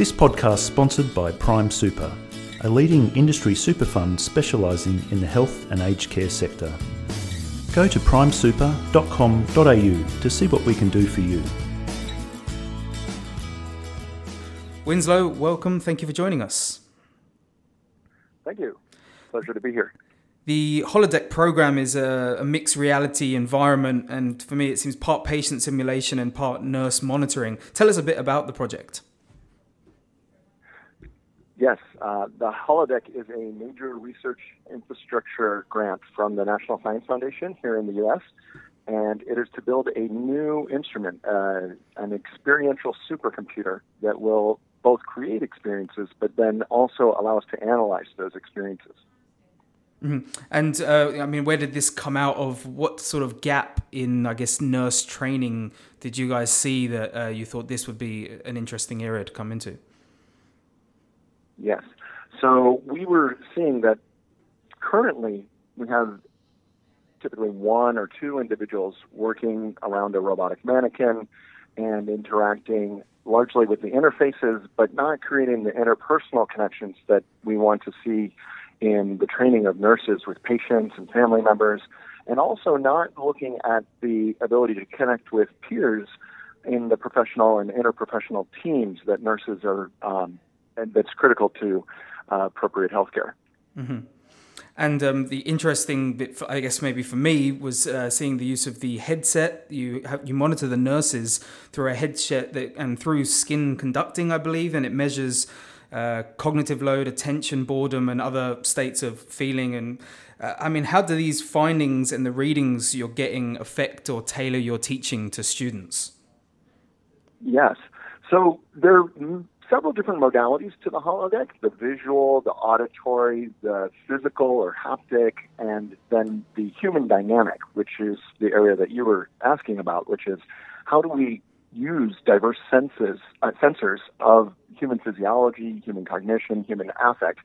This podcast is sponsored by Prime Super, a leading industry super fund specialising in the health and aged care sector. Go to primesuper.com.au to see what we can do for you. Winslow, welcome. Thank you for joining us. Thank you. Pleasure to be here. The holodeck program is a, a, mixed reality environment, and for me, it seems part patient simulation and part nurse monitoring. Tell us a bit about the project. Yes, uh, the holodeck is a major research infrastructure grant from the National Science Foundation here in the U.S., and it is to build a new instrument, uh, an experiential supercomputer that will both create experiences, but then also allow us to analyze those experiences. Mm-hmm. And uh, I mean, where did this come out of? What sort of gap in, I guess, nurse training did you guys see that uh, you thought this would be an interesting area to come into? Yes. So we were seeing that currently we have typically one or two individuals working around a robotic mannequin and interacting largely with the interfaces, but not creating the interpersonal connections that we want to see in the training of nurses with patients and family members, and also not looking at the ability to connect with peers in the professional and interprofessional teams that nurses are um, that's critical to uh, appropriate healthcare. Mm-hmm. And um, the interesting bit, for, I guess maybe for me, was uh, seeing the use of the headset. You have, you monitor the nurses through a headset that, and through skin conducting, I believe, and it measures uh, cognitive load, attention, boredom, and other states of feeling. And uh, I mean, how do these findings and the readings you're getting affect or tailor your teaching to students? Yes. So there several different modalities to the holodeck the visual, the auditory, the physical or haptic, and then the human dynamic, which is the area that you were asking about, which is how do we use diverse senses, uh, sensors of human physiology, human cognition, human affect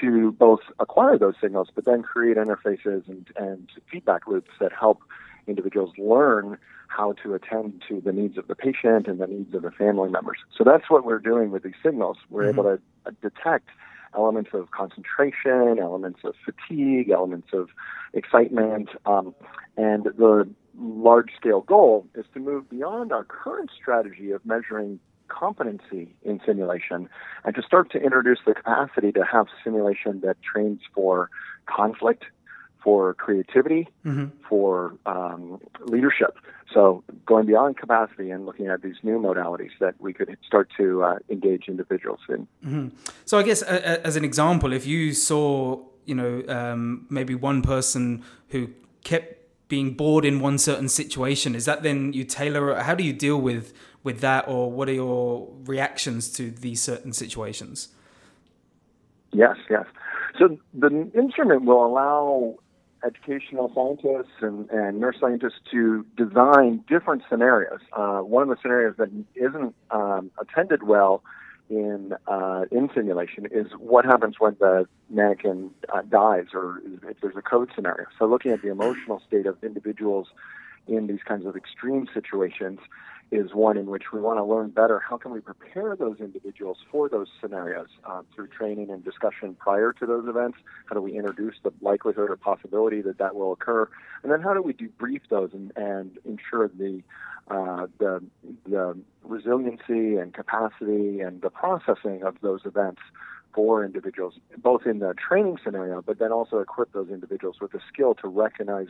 to both acquire those signals, but then create interfaces and, and feedback loops that help individuals learn how to attend to the needs of the patient and the needs of the family members. So that's what we're doing with these signals. We're mm-hmm. able to uh, detect elements of concentration, elements of fatigue, elements of excitement, um, and the large scale goal is to move beyond our current strategy of measuring competency in simulation and to start to introduce the capacity to have simulation that trains for conflict for creativity, mm-hmm. for um, leadership. So going beyond capacity and looking at these new modalities that we could start to uh, engage individuals in. Mm-hmm. So I guess uh, as an example, if you saw, you know, um, maybe one person who kept being bored in one certain situation, is that then you tailor? How do you deal with with that, or what are your reactions to these certain situations? Yes, yes. So the instrument will allow educational scientists and, and nurse scientists to design different scenarios. Uh, one of the scenarios that isn't um, attended well in uh, in simulation is what happens when the mannequin uh, dies or if there's a code scenario. So looking at the emotional state of individuals in these kinds of extreme situations is one in which we want to learn better how can we prepare those individuals for those scenarios uh, through training and discussion prior to those events. How do we introduce the likelihood or possibility that that will occur? And then how do we debrief those and, and ensure the uh, the the resiliency and capacity and the processing of those events for individuals, both in the training scenario, but then also equip those individuals with the skill to recognize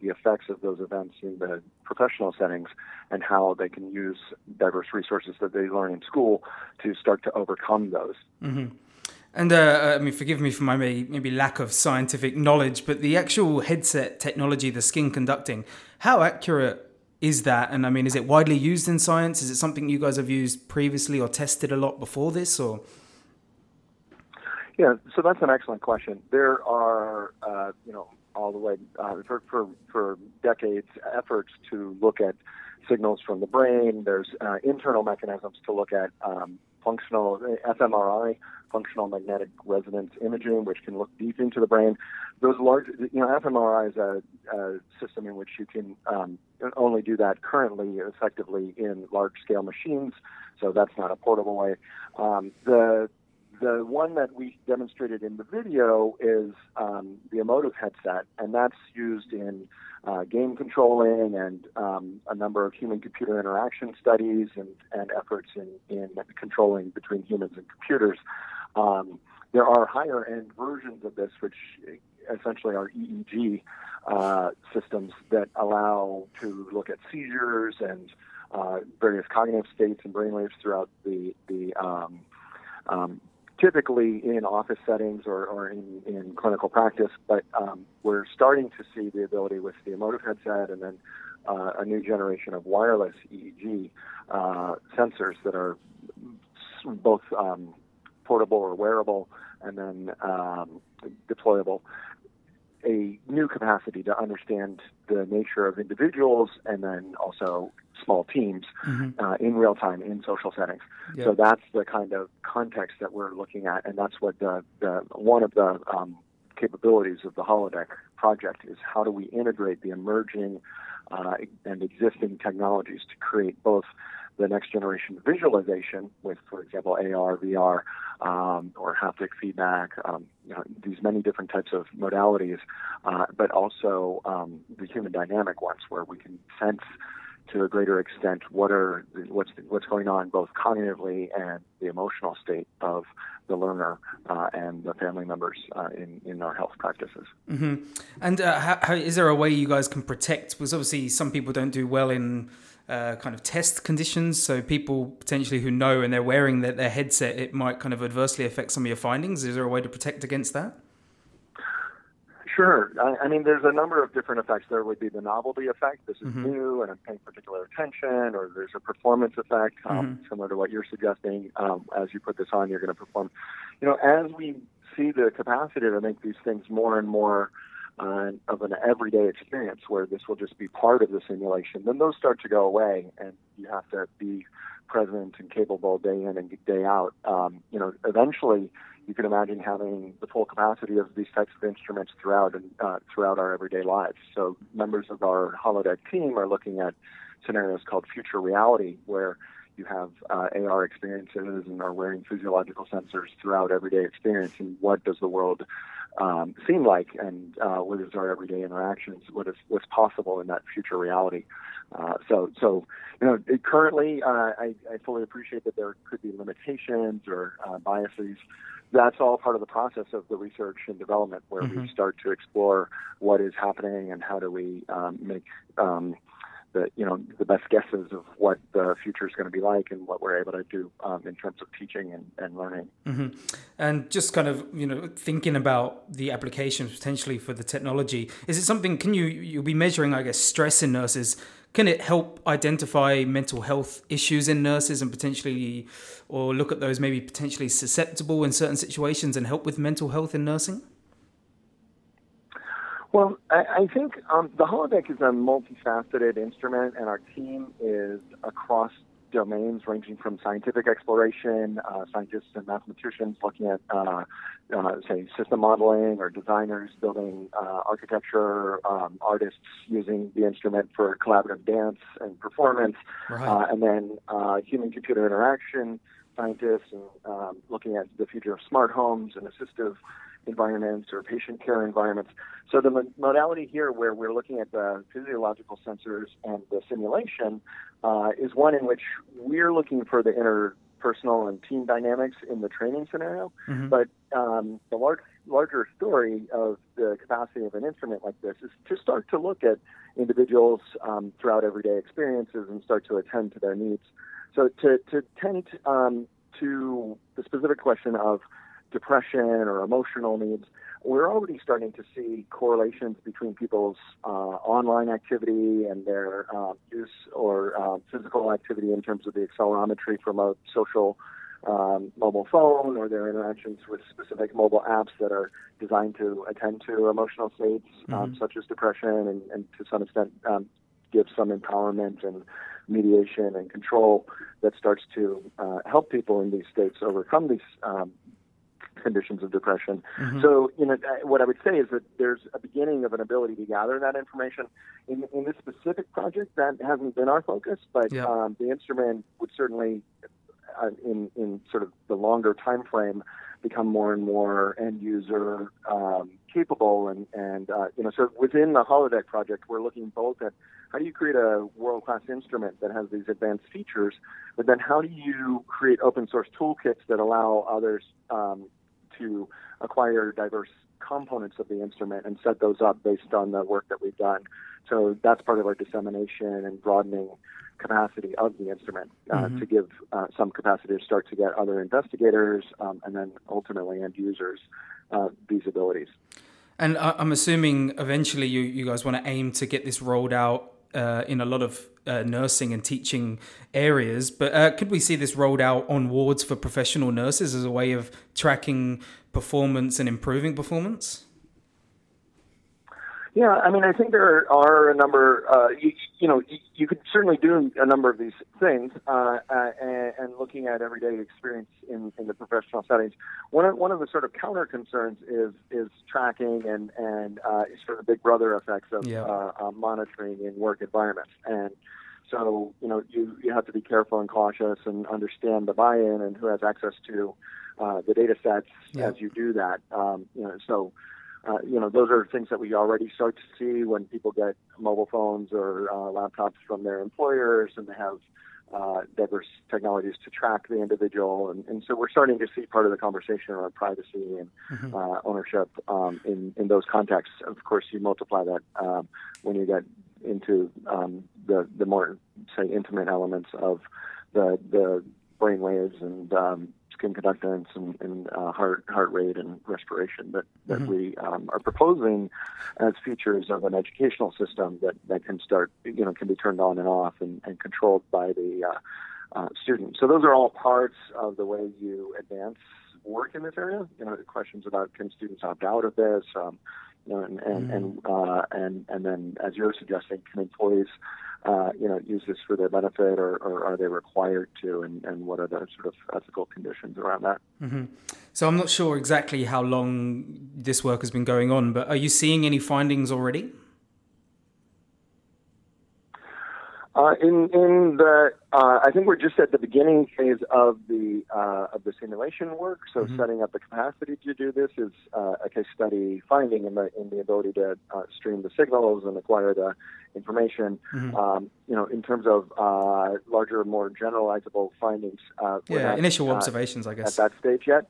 the effects of those events in the professional settings and how they can use diverse resources that they learn in school to start to overcome those. Mm-hmm. And uh, I mean, forgive me for my maybe lack of scientific knowledge, but the actual headset technology, the skin conducting, how accurate is that? And I mean, is it widely used in science? Is it something you guys have used previously or tested a lot before this, or? Yeah, so that's an excellent question. There are, uh, you know, all the way uh, for, for for decades efforts to look at signals from the brain. There's uh, internal mechanisms to look at um, functional fMRI functional magnetic resonance imaging, which can look deep into the brain. Those large, you know, fMRI is a, a system in which you can um, only do that currently effectively in large scale machines, so that's not a portable way. Um, the the one that we demonstrated in the video is um, the Emotiv headset, and that's used in uh, game controlling and um, a number of human computer interaction studies and, and efforts in, in controlling between humans and computers. Um, there are higher end versions of this, which essentially are EEG uh, systems that allow to look at seizures and uh, various cognitive states and brainwaves throughout the the um, um, typically in office settings or, or in, in clinical practice, but um, we're starting to see the ability with the Emotiv headset and then uh, a new generation of wireless EEG uh, sensors that are both um, portable or wearable and then um, deployable a new capacity to understand the nature of individuals and then also small teams mm-hmm. uh, in real time in social settings. Yep. So that's the kind of context that we're looking at, and that's what the, the one of the um, capabilities of the holodeck project is how do we integrate the emerging uh, and existing technologies to create both the next generation visualization with, for example, AR, VR, um, or haptic feedback, um, you know, these many different types of modalities, uh, but also um, the human dynamic ones where we can sense to a greater extent what are what's what's going on both cognitively and the emotional state of the learner uh, and the family members uh, in in our health practices. Mm-hmm. And uh, how, how, is there a way you guys can protect? Because obviously some people don't do well in uh, kind of test conditions. So people potentially who know and they're wearing their, their headset, it might kind of adversely affect some of your findings. Is there a way to protect against that? Sure. I, I, mean, there's a number of different effects. There would be the novelty effect. This is mm-hmm. new and I'm paying particular attention, or there's a performance effect, um, mm-hmm. similar to what you're suggesting. Um, as you put this on, you're going to perform. You know, as we see the capacity to make these things more and more uh, of an everyday experience where this will just be part of the simulation, then those start to go away, and you have to be present and capable day in and day out. Um, you know, eventually, you can imagine having the full capacity of these types of instruments throughout and uh, throughout our everyday lives. So, members of our holodeck team are looking at scenarios called future reality, where you have uh, AR experiences and are wearing physiological sensors throughout everyday experience. And what does the world um, seem like, and uh, what is our everyday interactions? What is what's possible in that future reality? Uh, so, so you know, it, currently, uh, I, I, fully appreciate that there could be limitations or uh, biases. That's all part of the process of the research and development, where mm-hmm. we start to explore what is happening and how do we um, make um, the you know the best guesses of what the future is going to be like and what we're able to do um, in terms of teaching and, and learning. Mm-hmm. And just kind of you know thinking about the applications potentially for the technology, is it something? Can you you'll be measuring I guess stress in nurses? Can it help identify mental health issues in nurses and potentially, or look at those maybe potentially susceptible in certain situations and help with mental health in nursing? Well, I, I think um, the holodeck is a multifaceted instrument, and our team is across domains ranging from scientific exploration, uh, scientists and mathematicians looking at, uh, uh, say, system modeling, or designers building uh, architecture, um, artists using the instrument for collaborative dance and performance, right. Uh, and then uh, human-computer interaction scientists and um, looking at the future of smart homes and assistive environments or patient care environments. So the modality here, where we're looking at the physiological sensors and the simulation, uh, is one in which we're looking for the interpersonal and team dynamics in the training scenario. Mm-hmm. But um, the large, larger story of the capacity of an instrument like this is to start to look at individuals um, throughout everyday experiences and start to attend to their needs. So to, to tend um, to the specific question of depression or emotional needs, we're already starting to see correlations between people's uh, online activity and their uh, use or uh, physical activity in terms of the accelerometry from a social um, mobile phone or their interactions with specific mobile apps that are designed to attend to emotional states um, mm-hmm. such as depression and, and to some extent um, give some empowerment and mediation and control that starts to uh, help people in these states overcome these um, conditions of depression. Mm-hmm. So, you know, what I would say is that there's a beginning of an ability to gather that information. In, in this specific project, that hasn't been our focus, but yeah. um, the instrument would certainly, uh, in in sort of the longer time frame, become more and more end user um, capable. And, and uh, you know, so within the holodeck project, we're looking both at how do you create a world class instrument that has these advanced features, but then how do you create open source toolkits that allow others um, to acquire diverse components of the instrument and set those up based on the work that we've done. So that's part of our dissemination and broadening capacity of the instrument uh, mm-hmm. to give uh, some capacity to start to get other investigators um, and then ultimately end users uh, these abilities. And I'm assuming eventually you, you guys want to aim to get this rolled out uh, in a lot of uh, nursing and teaching areas. But uh, could we see this rolled out on wards for professional nurses as a way of tracking performance and improving performance? Yeah, I mean, I think there are a number. Uh, you, you know, you, you, could certainly do a number of these things, uh, uh, and, and, looking at everyday experience in, in the professional settings. One of one of the sort of counter concerns is is tracking and and uh, sort of big brother effects of yeah. Uh, uh, monitoring in work environments, and so you know you you have to be careful and cautious and understand the buy-in and who has access to the data sets yeah. as you do that. Um, you know, so uh, you know, those are things that we already start to see when people get mobile phones or uh, laptops from their employers and they have uh, diverse technologies to track the individual. And, and, so we're starting to see part of the conversation around privacy and mm-hmm. uh, ownership um, in, in those contexts. Of course, you multiply that um, when you get into um, the, the more, say, intimate elements of the, the brain waves and um, skin conductance and, and uh, heart heart rate and respiration that that mm-hmm. we um, are proposing as features of an educational system that that can start you know can be turned on and off and, and controlled by the uh, uh, student. So those are all parts of the way you advance work in this area. You know, questions about can students opt out of this. Um, you know, and and mm-hmm. and, uh, and and then as you're suggesting, can employees uh, you know, use this for their benefit, or, or are they required to, and, and what are the sort of ethical conditions around that? Mm-hmm. So I'm not sure exactly how long this work has been going on, but are you seeing any findings already? Uh, in in the, uh, I think we're just at the beginning phase of the uh, of the simulation work. So mm-hmm. setting up the capacity to do this is uh, a case study finding in the in the ability to uh, stream the signals and acquire the information. Mm-hmm. Um, you know, in terms of uh, larger, more generalizable findings. yeah, initial observations, I guess. At that stage yet,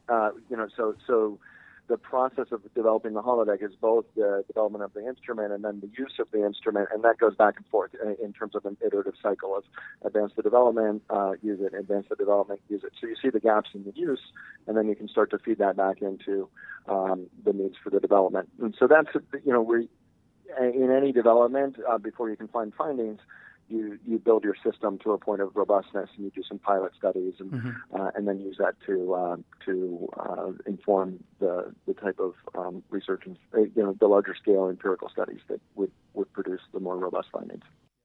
you know, so so the process of developing the holodeck is both the development of the instrument and then the use of the instrument, and that goes back and forth in terms of an iterative cycle of advance the development, uh, use it, advance the development, use it. So you see the gaps in the use, and then you can start to feed that back into um, the needs for the development. And so that's you know we in any development uh, before you can find findings you you build your system to a point of robustness and you do some pilot studies and mm-hmm. uh, and then use that to uh, to uh, inform the the type of um, research and uh, you know the larger scale empirical studies that would would produce the more robust findings.